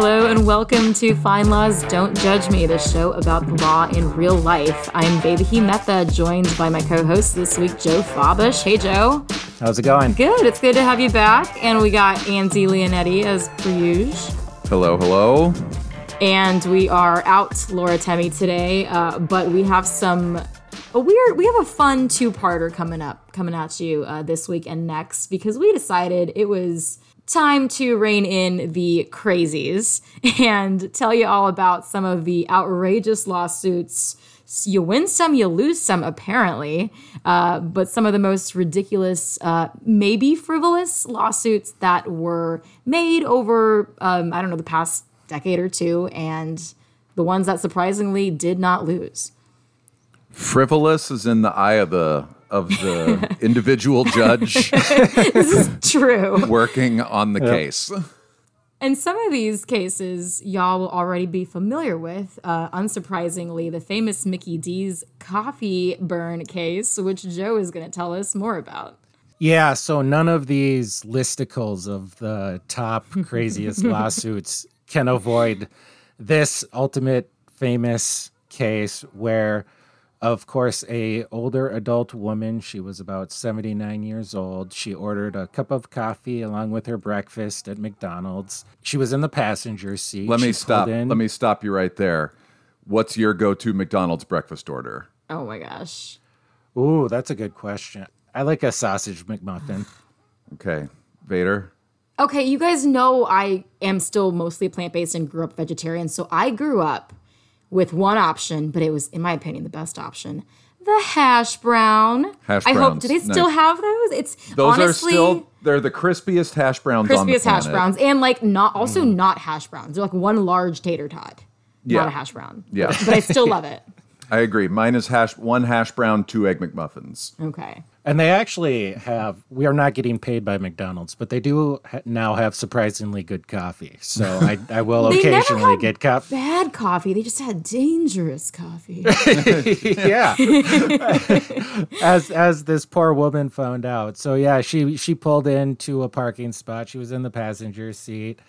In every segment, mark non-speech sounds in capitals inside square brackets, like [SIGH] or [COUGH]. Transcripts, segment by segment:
Hello and welcome to FindLaw's Don't Judge Me, the show about the law in real life. I'm Vaidehi Mehta, joined by my co-host this week, Joe Fabish. Hey, Joe. How's it going? Good. It's good to have you back. And we got Andy Leonetti as per usual. Hello, hello. And we are out Laura Temme today, uh, but we have some a weird we have a fun two-parter coming up coming at you uh, this week and next because we decided it was time to rein in the crazies and tell you all about some of the outrageous lawsuits. You win some you lose some apparently. Uh, but some of the most ridiculous uh, maybe frivolous lawsuits that were made over um, i don't know the past decade or two and the ones that surprisingly did not lose. Frivolous is in the eye of the of the individual judge [LAUGHS] this is true. working on the case. And some of these cases y'all will already be familiar with. Uh, unsurprisingly, the famous Mickey D's coffee burn case, which Joe is going to tell us more about. Yeah, so none of these listicles of the top [LAUGHS] craziest lawsuits can avoid this ultimate famous case where of course a older adult woman she was about 79 years old she ordered a cup of coffee along with her breakfast at mcdonald's she was in the passenger seat Let me She stop. in- Let me stop you right there. What's your go-to McDonald's breakfast order? Oh my gosh. ooh that's a good question i like a sausage mcmuffin [SIGHS] Okay, Vader. Okay, you guys know I am still mostly plant based and grew up vegetarian, so I grew up with one option, but it was, in my opinion, the best option. The hash brown. Hash browns. I hope. Do they still Nice. have those? It's Those honestly are still they're the crispiest hash browns on the crispiest hash browns, and like not mm. also not hash browns. They're like one large tater tot, Yeah. not a hash brown. Yeah. but I still love it. [LAUGHS] I agree. Mine is hash one hash brown, two egg McMuffins. Okay. And they actually have, we are not getting paid by McDonald's, but they do ha- now have surprisingly good coffee. So I, I will [LAUGHS] occasionally get coffee. Bad coffee. They just had dangerous coffee. [LAUGHS] yeah. [LAUGHS] as as this poor woman found out. So yeah, she she pulled into a parking spot. She was in the passenger seat.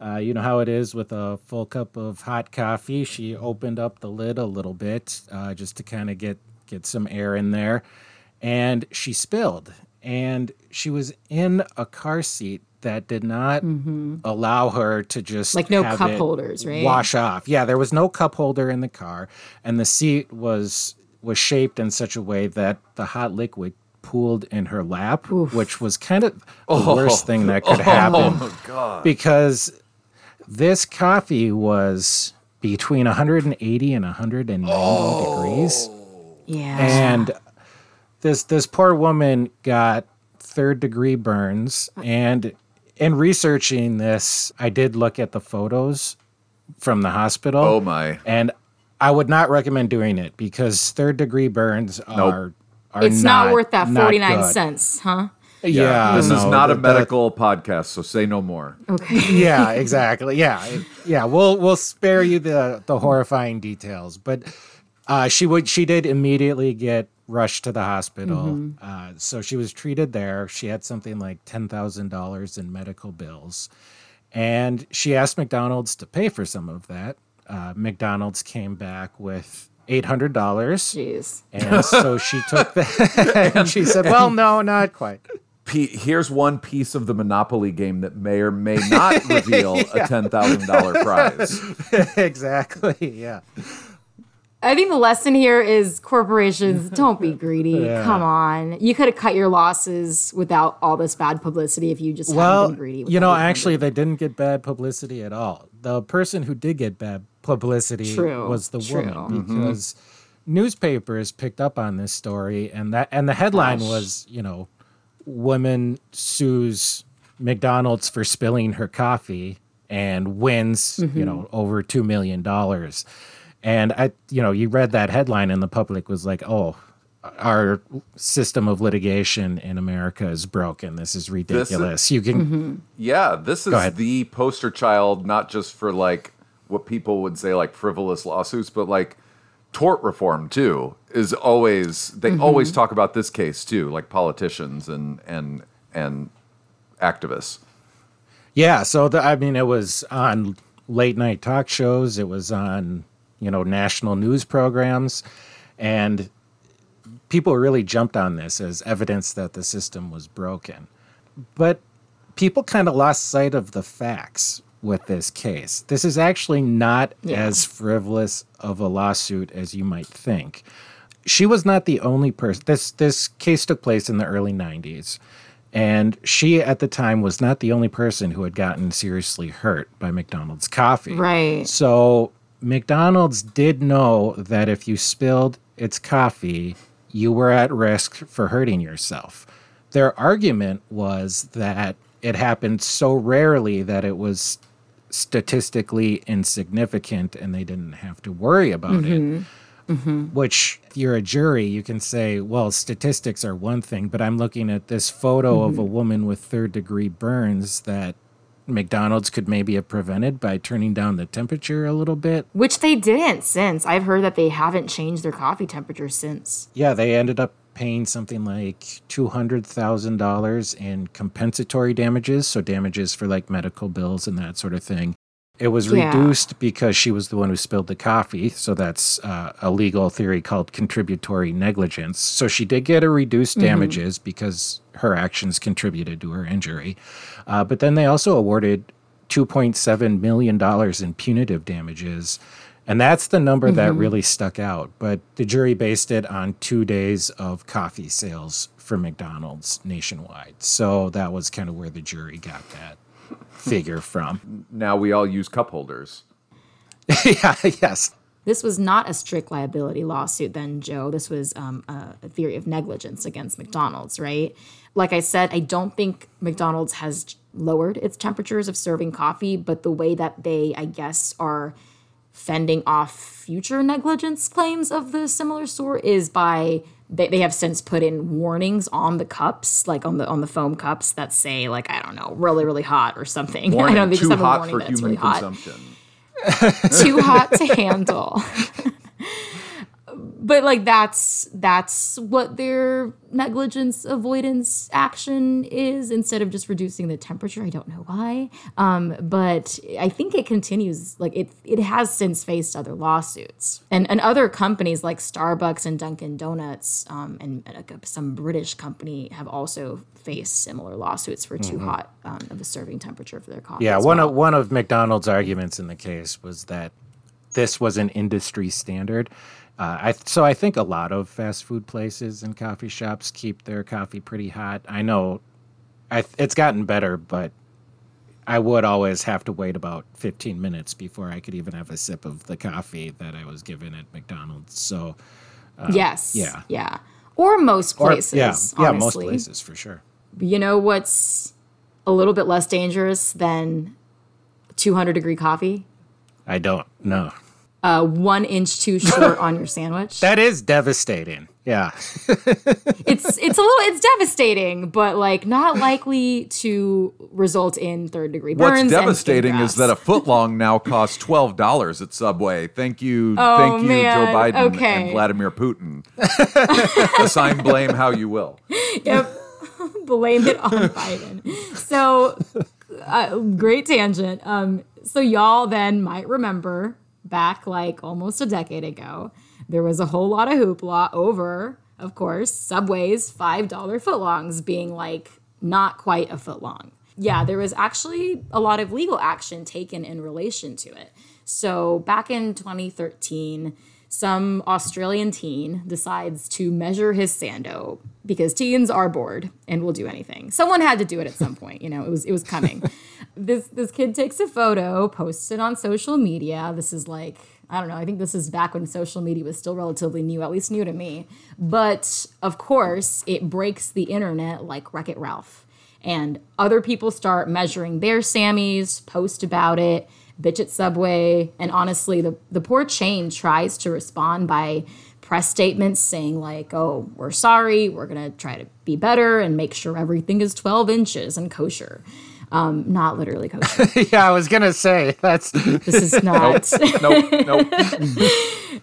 Uh, you know how it is with a full cup of hot coffee. She opened up the lid a little bit uh, just to kind of get get some air in there, and she spilled. And she was in a car seat that did not mm-hmm. allow her to just Like no have cup it holders, right? Wash off. Yeah, there was no cup holder in the car, and the seat was was shaped in such a way that the hot liquid pooled in her lap, which was kind of the oh. worst thing that could [LAUGHS] oh, happen. Oh God! Because this coffee was between 180 and 190 degrees, yeah. and this this poor woman got third degree burns and in researching this i did look at the photos from the hospital Oh my! and I would not recommend doing it because third degree burns are are it's not, worth that 49 cents, huh? Yeah, this is no, not a the- the- medical podcast, so say no more. Okay. [LAUGHS] yeah, [LAUGHS] exactly. Yeah, yeah. We'll we'll spare you the the horrifying details, but uh, she would she did immediately get rushed to the hospital. Mm-hmm. Uh, so she was treated there. She had something like ten thousand dollars in medical bills, and she asked McDonald's to pay for some of that. Uh, McDonald's came back with eight hundred dollars. Jeez. And so she took that [LAUGHS] [LAUGHS] and she said, Well, no, not quite. P- here's one piece of the Monopoly game that may or may not reveal [LAUGHS] a ten thousand dollar prize. exactly. Yeah. I think the lesson here is corporations [LAUGHS] don't be greedy. Come on. You could have cut your losses without all this bad publicity if you just Well, greedy. you know, that 800. actually, they didn't get bad publicity at all. The person who did get bad publicity True, was the true. woman because newspapers picked up on this story, and that and the headline Gosh. was, you know, woman sues McDonald's for spilling her coffee and wins, Mm-hmm. you know, over two million dollars. And I, you know, you read that headline, and the public was like, "Oh, our system of litigation in America is broken. This is ridiculous. you can, Mm-hmm. Yeah, this is ahead. the poster child, not just for like what people would say like frivolous lawsuits, but like tort reform too. Is always they Mm-hmm. always talk about this case too, like politicians and and and activists. yeah. So the, I mean, it was on late night talk shows. It was on, you know, national news programs. And people really jumped on this as evidence that the system was broken. But people kind of lost sight of the facts with this case. This is actually not Yeah. as frivolous of a lawsuit as you might think. She was not the only person. This this case took place in the early 90s. And she at the time was not the only person who had gotten seriously hurt by McDonald's coffee. Right. So McDonald's did know that if you spilled its coffee, you were at risk for hurting yourself. Their argument was that it happened so rarely that it was statistically insignificant and they didn't have to worry about it. Mm-hmm. Mm-hmm. Which, if you're a jury, you can say, well, statistics are one thing, but I'm looking at this photo of mm-hmm. a woman with third degree burns that McDonald's could maybe have prevented by turning down the temperature a little bit. Which they didn't since. I've heard that they haven't changed their coffee temperature since. Yeah, they ended up paying something like $200,000 in compensatory damages, so damages for like medical bills and that sort of thing. It was Yeah. reduced because she was the one who spilled the coffee, so that's uh, a legal theory called contributory negligence. So she did get a reduced damages because her actions contributed to her injury. Uh, but then they also awarded $2.7 million in punitive damages. And that's the number that really stuck out. But the jury based it on two days of coffee sales for McDonald's nationwide. So that was kind of where the jury got that figure from. [LAUGHS] Now we all use cup holders. [LAUGHS] yeah, yes. This was not a strict liability lawsuit, then, Joe. This was um, a, a theory of negligence against McDonald's, right? Like I said, I don't think McDonald's has lowered its temperatures of serving coffee, but the way that they, I guess, are fending off future negligence claims of the similar sort is by they, they have since put in warnings on the cups like on the on the foam cups that say like i don't know really really hot or something Warning, [LAUGHS] i don't think too have hot warning for human really hot consumption. [LAUGHS] too hot to handle. [LAUGHS] but like that's that's what their negligence avoidance action is instead of just reducing the temperature. I don't know why, um, but I think it continues. Like it it has since faced other lawsuits and and other companies like Starbucks and Dunkin' Donuts um, and, like some British company have also faced similar lawsuits for too hot um, of a serving temperature for their coffee. Yeah, one well. of one of McDonald's arguments in the case was that this was an industry standard. Uh, I, so I think a lot of fast food places and coffee shops keep their coffee pretty hot. I know I, it's gotten better, but I would always have to wait about 15 minutes before I could even have a sip of the coffee that I was given at McDonald's. So, yes, yeah. yeah, or most or- places. yeah, yeah, most places for sure. You know what's a little bit less dangerous than 200 degree coffee? I don't know. Uh, one inch too short on your sandwich. [LAUGHS] That is devastating. Yeah. [LAUGHS] it's it's a little it's devastating, but like not likely to result in third degree burns. What's and devastating is that a [LAUGHS] footlong now costs twelve dollars at Subway. Thank you, Oh, thank you, man. Joe Biden Okay. and Vladimir Putin. Assign blame how you will. Yep. Blame it on Biden. So, uh, great tangent. Um, so y'all then might remember back like almost a decade ago, there was a whole lot of hoopla over, of course, Subway's five dollar footlongs being like not quite a foot long. Yeah, there was actually a lot of legal action taken in relation to it. So back in 2013, some Australian teen decides to measure his sando because teens are bored and will do anything. Someone had to do it at some point, you know, it was it was coming. [LAUGHS] this this kid takes a photo, posts it on social media. This is like I don't know, I think this is back when social media was still relatively new, at least new to me. But of course, it breaks the internet like Wreck It Ralph. And other people start measuring their Sammys, post about it, bitch at Subway. And honestly, the, the poor chain tries to respond by press statements saying, like, oh, we're sorry, we're going to try to be better and make sure everything is 12 inches and kosher. Um, not literally kosher. [LAUGHS] yeah, I was going to say that's This is [LAUGHS] not. Nope,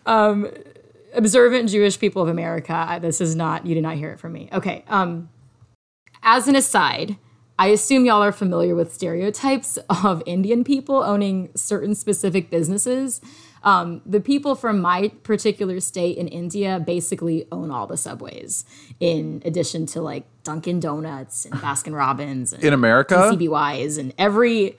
nope. [LAUGHS] observant Jewish people of America. This is not, you did not hear it from me. Okay. Um, as an aside, I assume y'all are familiar with stereotypes of Indian people owning certain specific businesses. Um, the people from my particular state in India basically own all the subways, in addition to like Dunkin' Donuts and Baskin [LAUGHS] Robbins and In America? CBYs and every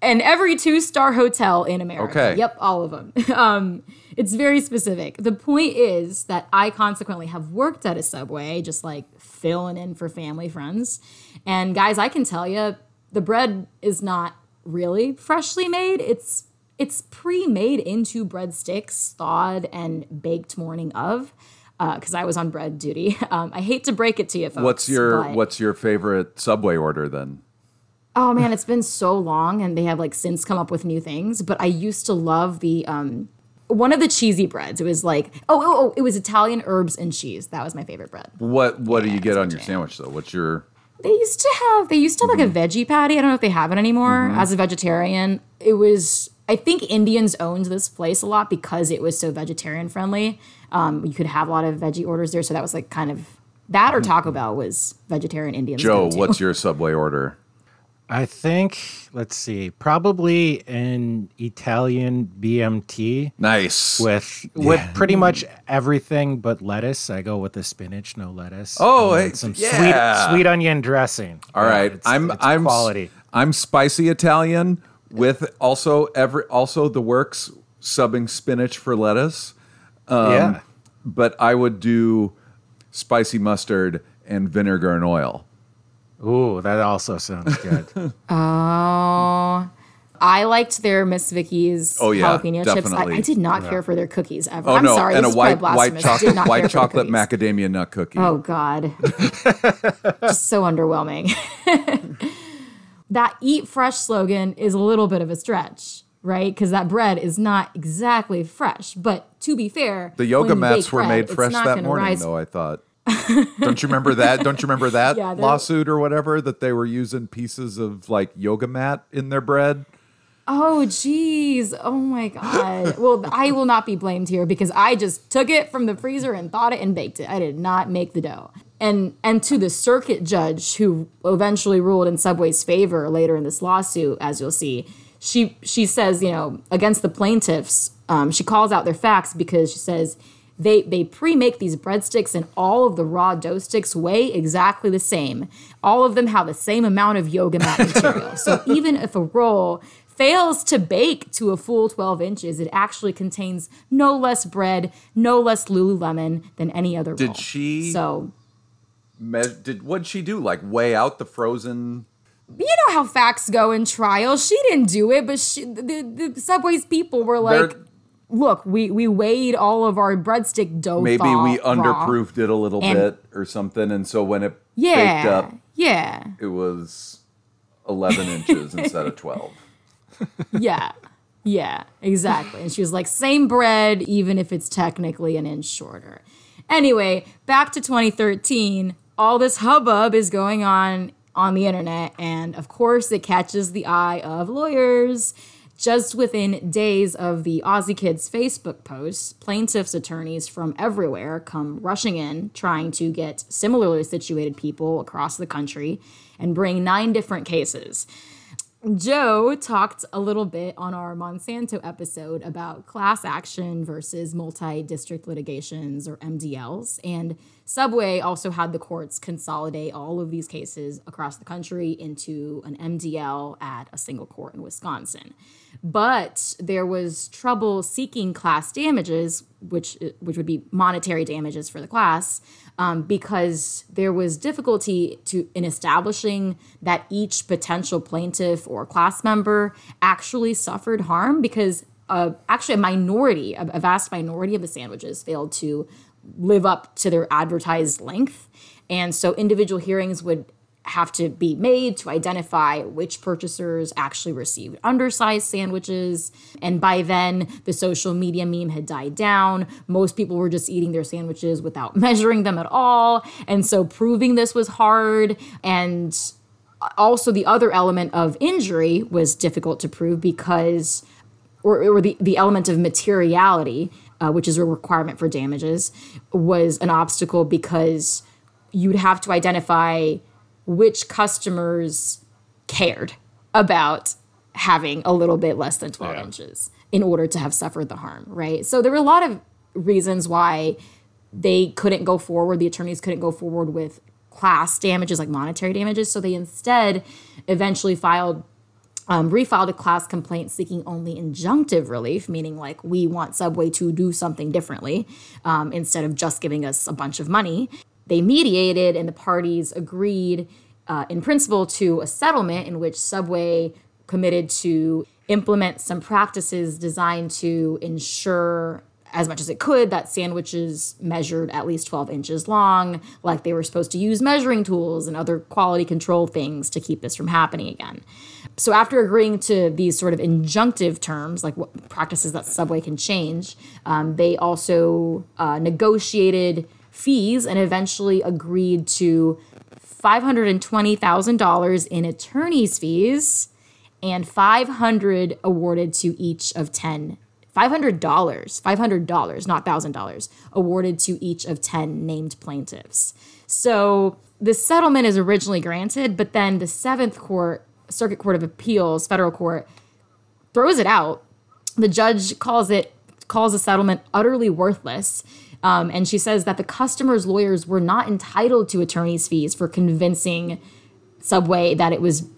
and every two star hotel in America. Okay. Yep, all of them. [LAUGHS] um, it's very specific. The point is that I consequently have worked at a subway, just like filling in for family friends. And guys, I can tell you, the bread is not really freshly made. It's it's pre-made into breadsticks, thawed and baked morning of. Because I was on bread duty. [LAUGHS] Um, I hate to break it to you, folks. What's your but- What's your favorite Subway order then? Oh man, it's been so long, and they have like since come up with new things. But I used to love the um, one of the cheesy breads. It was like oh oh oh, it was Italian herbs and cheese. That was my favorite bread. What What do you get on your sandwich though? What's your They used to have they used to have like a mm-hmm. veggie patty. I don't know if they have it anymore. Mm-hmm. As a vegetarian, it was I think Indians owned this place a lot because it was so vegetarian friendly. Um, you could have a lot of veggie orders there, so that was like kind of that or Taco mm-hmm. Bell was vegetarian Indians. Joe? What's your Subway order? I think, let's see, probably an Italian BMT Nice. with with pretty much everything but lettuce. I go with the spinach, no lettuce. Oh, hey, some yeah. sweet sweet onion dressing. All Yeah, right, it's- I'm it's I'm quality. I'm spicy Italian with also every also the works subbing spinach for lettuce, um, yeah. but I would do spicy mustard and vinegar and oil. Ooh, that also sounds good. [LAUGHS] Oh, I liked their Miss Vickie's Oh, yeah, jalapeno chips. I. I did not care for their cookies ever. Oh I'm no, sorry, and a this is white probably white chocolate white chocolate macadamia nut cookie. Oh God, [LAUGHS] just so underwhelming. [LAUGHS] that eat fresh slogan is a little bit of a stretch. Right, because that bread is not exactly fresh. But to be fair, the yoga mats bake were bread, made fresh that morning, rise- though. I thought. Don't you remember that? Don't you remember that [LAUGHS] Yeah, lawsuit or whatever that they were using pieces of like yoga mat in their bread? Oh, geez. Oh, my God. Well, I will not be blamed here because I just took it from the freezer and thawed it and baked it. I did not make the dough. And and to the circuit judge who eventually ruled in Subway's favor later in this lawsuit, as you'll see, she she says, you know, against the plaintiffs, um, she calls out their facts because she says they they pre-make these breadsticks and all of the raw dough sticks weigh exactly the same. All of them have the same amount of yoga mat [LAUGHS] material. so even if a roll fails to bake to a full 12 inches, it actually contains no less bread, no less Lululemon than any other Did roll. she- So Me- did what'd she do? Like weigh out the frozen? you know how facts go in trials. She didn't do it, but she, the, the Subway's people were like, They're- "Look, we we weighed all of our breadstick dough. Maybe we raw. underproofed it a little bit or something, and so when it baked Yeah, up, yeah, it was eleven inches [LAUGHS] instead of twelve. yeah, yeah, exactly. And she was like, "Same bread, even if it's technically an inch shorter." Anyway, back to 2013. All this hubbub is going on on the internet, and of course, it catches the eye of lawyers. Just within days of the Aussie Kids Facebook post, plaintiffs' attorneys from everywhere come rushing in, trying to get similarly situated people across the country and bring nine different cases. Joe talked a little bit on our Monsanto episode about class action versus multi district litigations or MDLs. And Subway also had the courts consolidate all of these cases across the country into an MDL at a single court in Wisconsin. But there was trouble seeking class damages, which, which would be monetary damages for the class, um, because there was difficulty to in establishing that each potential plaintiff or class member actually suffered harm because uh, actually a minority, a, a vast minority of the sandwiches failed to live up to their advertised length. And so individual hearings would have to be made to identify which purchasers actually received undersized sandwiches. And by then, the social media meme had died down. Most people were just eating their sandwiches without [LAUGHS] measuring them at all. And so proving this was hard. And also, the other element of injury was difficult to prove because, or, or the, the element of materiality, uh, which is a requirement for damages, was an obstacle because you'd have to identify which customers cared about having a little bit less than 12 Yeah. inches in order to have suffered the harm, right? So there were a lot of reasons why they couldn't go forward, the attorneys couldn't go forward with class damages like monetary damages. So they instead eventually filed um, refiled a class complaint seeking only injunctive relief, meaning like we want Subway to do something differently um, instead of just giving us a bunch of money. They mediated, and the parties agreed uh, in principle to a settlement in which Subway committed to implement some practices designed to ensure as much as it could that sandwiches measured at least 12 inches long like they were supposed to use measuring tools and other quality control things to keep this from happening again. So after agreeing to these sort of injunctive terms like what practices that subway can change um, they also uh, negotiated fees and eventually agreed to $520000 in attorney's fees and 500 awarded to each of 10 $500 $500 not $1000 awarded to each of 10 named plaintiffs. So the settlement is originally granted but then the seventh court circuit court of appeals federal court throws it out. The judge calls it calls the settlement utterly worthless um, and she says that the customer's lawyers were not entitled to attorney's fees for convincing subway that it was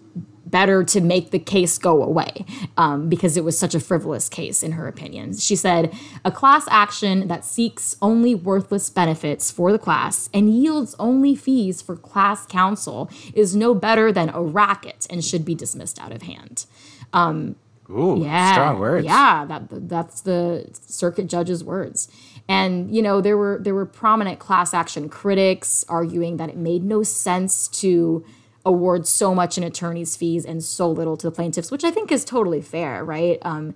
better to make the case go away um, because it was such a frivolous case, in her opinion. She said, a class action that seeks only worthless benefits for the class and yields only fees for class counsel is no better than a racket and should be dismissed out of hand. Ooh, Yeah, strong words. Yeah, that that's the circuit judge's words. And you know there were there were prominent class action critics arguing that it made no sense to award so much in attorney's fees and so little to the plaintiffs, which I think is totally fair, right? Um,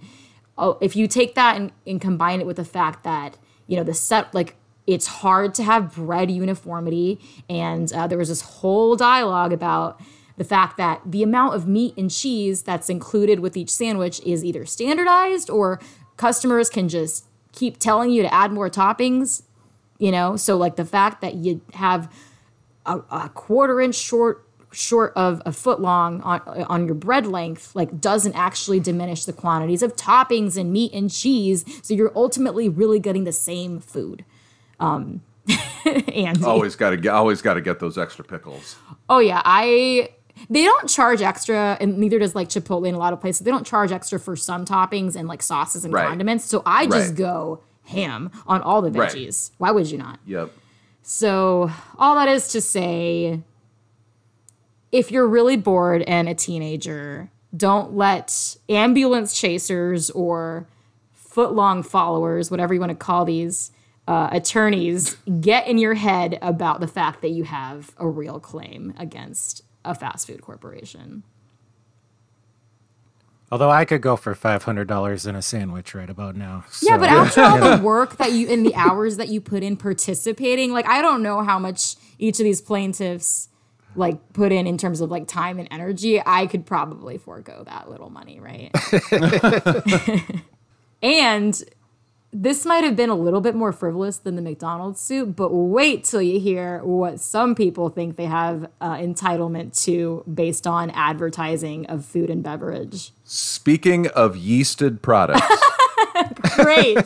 oh, if you take that and, and combine it with the fact that you know the set like it's hard to have bread uniformity and uh, there was this whole dialogue about the fact that the amount of meat and cheese that's included with each sandwich is either standardized or customers can just keep telling you to add more toppings you know so like the fact that you have a, a quarter inch short short of a foot long on, on your bread length like doesn't actually diminish the quantities of toppings and meat and cheese so you're ultimately really getting the same food um [LAUGHS] and Always got to get. Always got to get those extra pickles. oh yeah i they don't charge extra and neither does like chipotle in a lot of places they don't charge extra for some toppings and like sauces and Right. condiments so i just Right. go ham on all the Right. veggies why would you not Yep. So, all that is to say, if you're really bored and a teenager, don't let ambulance chasers or footlong followers, whatever you want to call these uh, attorneys, get in your head about the fact that you have a real claim against a fast food corporation. Although I could go for five hundred dollars in a sandwich right about now. Yeah, but after all the work that you in the hours that you put in participating, like I don't know how much each of these plaintiffs like put in in terms of like time and energy. I could probably forego that little money, right? [LAUGHS] and this might have been a little bit more frivolous than the McDonald's suit, but wait till you hear what some people think they have uh, entitlement to based on advertising of food and beverage. Speaking of yeasted products, Great.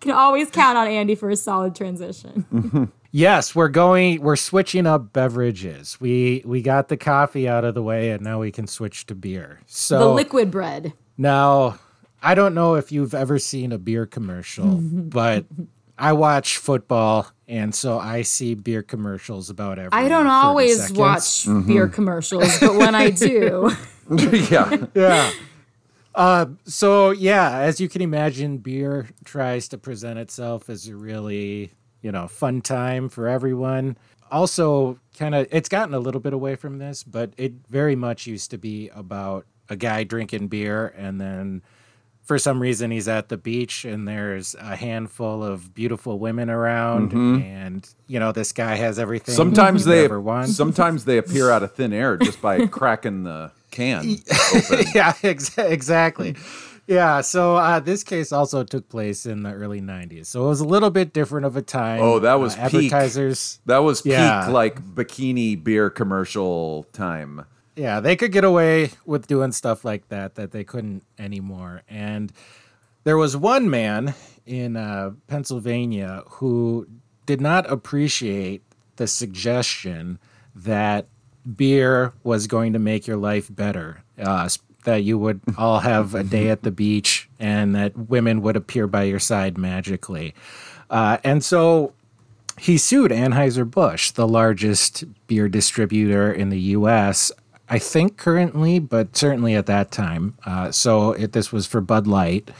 Can always count on Andy for a solid transition. Yes, we're going. We're switching up beverages. We we got the coffee out of the way, and now we can switch to beer. So the liquid bread. now, I don't know if you've ever seen a beer commercial, [LAUGHS] but I watch football, and so I see beer commercials about every. I don't always seconds. watch mm-hmm. beer commercials, but when I do, [LAUGHS] yeah, [LAUGHS] Yeah. Uh, so yeah, as you can imagine, beer tries to present itself as a really, you know, fun time for everyone. Also, kind of, it's gotten a little bit away from this, but it very much used to be about a guy drinking beer and then for some reason he's at the beach and there's a handful of beautiful women around and you know this guy has everything sometimes they sometimes they appear out of thin air just by [LAUGHS] cracking the can [LAUGHS] yeah, ex- exactly. Yeah, so uh, this case also took place in the early 90s. So it was a little bit different of a time. Oh, that was uh, peak. advertisers. That was Yeah. peak like bikini beer commercial time. Yeah, they could get away with doing stuff like that that they couldn't anymore. And there was one man in uh, Pennsylvania who did not appreciate the suggestion that beer was going to make your life better. Uh, that you would [LAUGHS] all have a day at the beach and that women would appear by your side magically. Uh, and so he sued Anheuser-Busch, the largest beer distributor in the U.S., I think currently, but certainly at that time. Uh, so it, this was for Bud Light.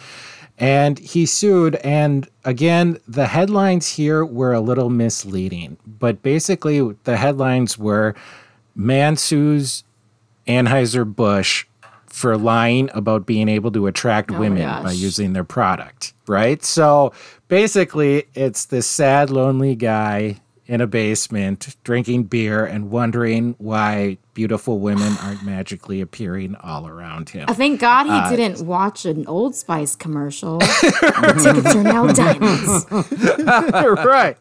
And he sued. And again, the headlines here were a little misleading. But basically, the headlines were Man sues Anheuser-Busch for lying about being able to attract my women by using their product, right? So basically, it's this sad, lonely guy in a basement drinking beer and wondering why beautiful women aren't magically appearing all around him. I thank God he Uh, didn't watch an Old Spice commercial. [LAUGHS] the tickets are now diamonds. [LAUGHS] right.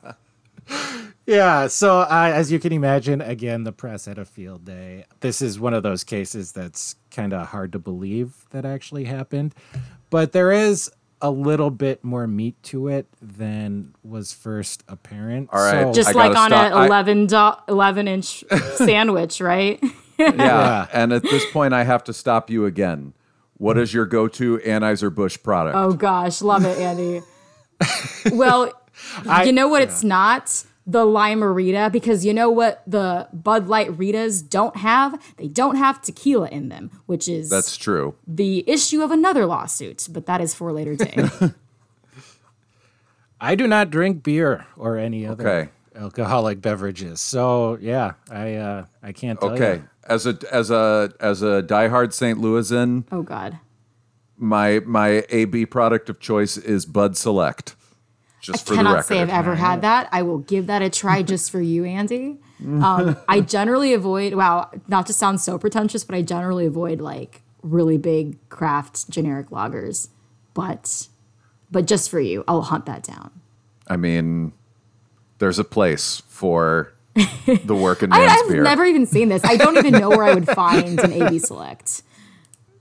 Yeah. So, uh, as you can imagine, again, the press had a field day. This is one of those cases that's kind of hard to believe that actually happened. But there is a little bit more meat to it than was first apparent. All right. So- Just I like on stop. an I- 11, do- 11 inch [LAUGHS] sandwich, right? Yeah. and at this point, I have to stop you again. What is your go-to Anheuser-Busch product? Oh gosh, love it, Andy. [LAUGHS] well, you know what? It's not the Lime-A-Rita because you know what the Bud Light Ritas don't have? They don't have tequila in them, which is That's true. the issue of another lawsuit. But that is for a later day. [LAUGHS] I do not drink beer or any other Okay. alcoholic beverages. So, yeah, I uh, I can't tell Okay. you. As a as a as a diehard St. Louisan, oh God. my my AB product of choice is Bud Select. Just for the cannot record. say I've ever had that. I will give that a try just for you, Andy. Um, [LAUGHS] I generally avoid, wow, not to sound so pretentious, but I generally avoid like really big craft generic lagers. But, but just for you, I'll hunt that down. I mean, there's a place for the [LAUGHS] work in man's I've beer. never even seen this. I don't even know where I would find an AB [LAUGHS] Select.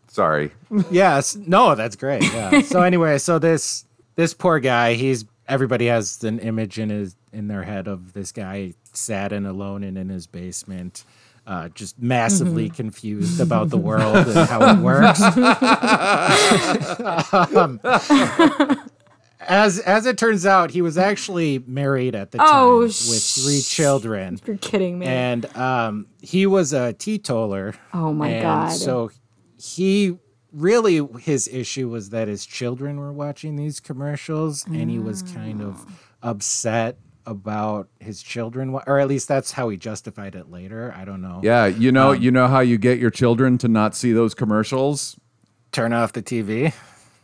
Sorry. Yes. No, that's great. Yeah. so anyway, so this this poor guy, he's everybody has an image in his in their head of this guy sad and alone and in his basement. Uh, just massively confused about the world and how it works. [LAUGHS] Um, as as it turns out, he was actually married at the time Oh, with three children, You're kidding me. and um, he was a teetotaler. oh my And God. So he really his issue was that his children were watching these commercials and he was kind of upset about his children or at least that's how he justified it later. I don't know. Yeah, you know, Um, you know how you get your children to not see those commercials? Turn off the TV.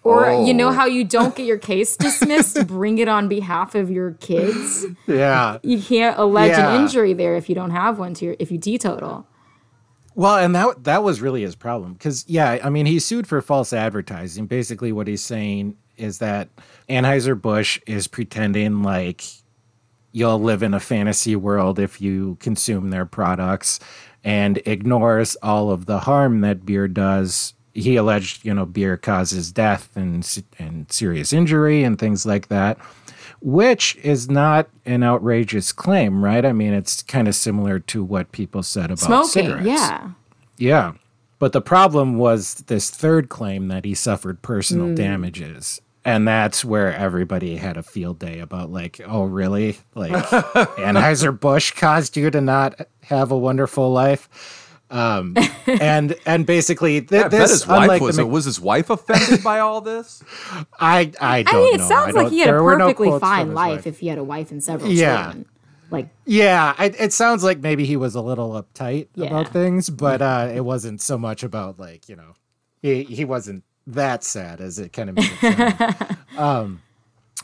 or you know Oh. how you don't get your [LAUGHS] case dismissed, bring it on behalf of your kids. Yeah. You can't allege Yeah. an injury there if you don't have one to your if you teetotal. Well, and that that was really his problem because yeah, I mean he sued for false advertising. Basically, what he's saying is that Anheuser Busch is pretending like you'll live in a fantasy world if you consume their products, and ignores all of the harm that beer does. He alleged, you know, beer causes death and and serious injury and things like that which is not an outrageous claim, right? I mean, it's kind of similar to what people said about Smoking, cigarettes. yeah. Yeah. But the problem was this third claim that he suffered personal Hmm. damages. And that's where everybody had a field day about, like, oh, really? Like, [LAUGHS] Anheuser-Busch caused you to not have a wonderful life? Um, [LAUGHS] and and basically, th- I bet this, his wife was. the, was his wife offended by all this? [LAUGHS] I, I don't I mean, it know. I sounds like he had a there were no perfectly fine life wife. if he had a wife and several Yeah. children. Like, Yeah, it, it sounds like maybe he was a little uptight Yeah. about things, but uh, it wasn't so much about like you know, he he wasn't that sad as it kind of made it sound. [LAUGHS] um,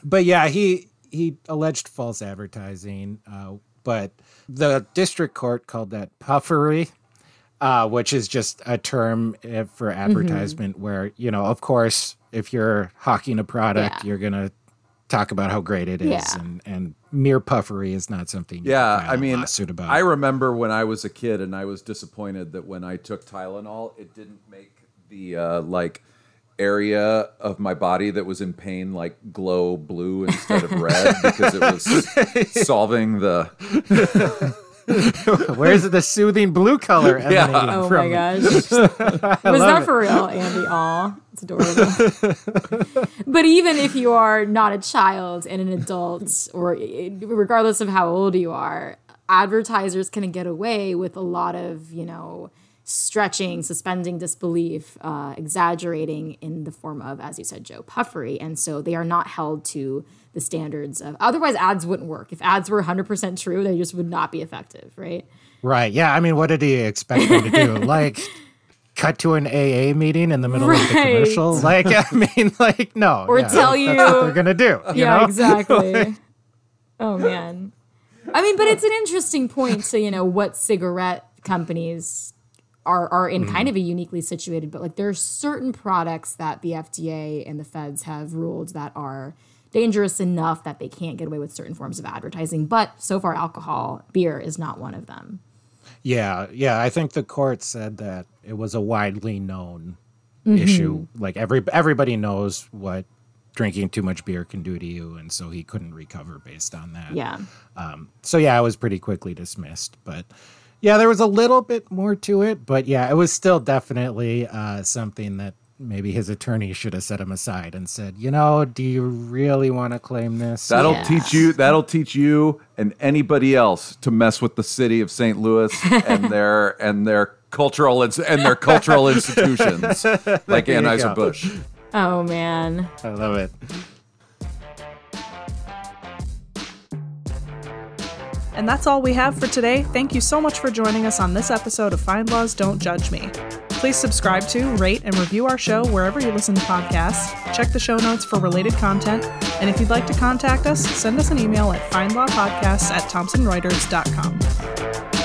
but yeah, he he alleged false advertising, uh, but the district court called that puffery. Uh, which is just a term uh, for advertisement where, you know, of course, if you're hawking a product, Yeah. you're gonna talk about how great it is, Yeah. and and mere puffery is not something. You Yeah, can file mean, lawsuit about. I remember when I was a kid and I was disappointed that when I took Tylenol, it didn't make the uh, like area of my body that was in pain like glow blue instead of red because it was [LAUGHS] solving the [LAUGHS] Where's the soothing blue color Yeah. emanating Oh from? my gosh. [LAUGHS] [LAUGHS] Was that it. for real, Andy? Aw, it's adorable. but even if you are not a child and an adult, or regardless of how old you are, advertisers can get away with a lot of, you know, stretching, suspending disbelief, uh, exaggerating in the form of, as you said, Joe, puffery. And so they are not held to the standards of, otherwise, ads wouldn't work. If ads were 100% true, they just would not be effective, right? Right. Yeah. I mean, what did he expect me to do? [LAUGHS] like, cut to an AA meeting in the middle of the commercial? Like, I mean, [LAUGHS] like, no. Or yeah, tell that's you- what they're gonna do. you yeah, know? exactly. [LAUGHS] oh man. I mean, but it's an interesting point to, you know, what cigarette companies are are in kind of a uniquely situated, but like there are certain products that the FDA and the feds have ruled that are dangerous enough that they can't get away with certain forms of advertising. But so far alcohol, beer is not one of them. Yeah, yeah. I think the court said that it was a widely known Mm-hmm. issue. Like every everybody knows what drinking too much beer can do to you, and so he couldn't recover based on that. Yeah. So yeah, it was pretty quickly dismissed. But yeah, there was a little bit more to it. But yeah, it was still definitely uh, something that maybe his attorney should have set him aside and said, you know, do you really want to claim this? That'll Yeah. teach you. That'll teach you and anybody else to mess with the city of St. Louis and [LAUGHS] their and their cultural ins- and their cultural institutions, [LAUGHS] like There you Anheuser go. Busch. Oh man. I love it. And that's all we have for today. Thank you so much for joining us on this episode of FindLaw's Don't Judge Me. Please subscribe to, rate, and review our show wherever you listen to podcasts. Check the show notes for related content. And if you'd like to contact us, send us an email at findlawpodcasts at thomsonreuters.com.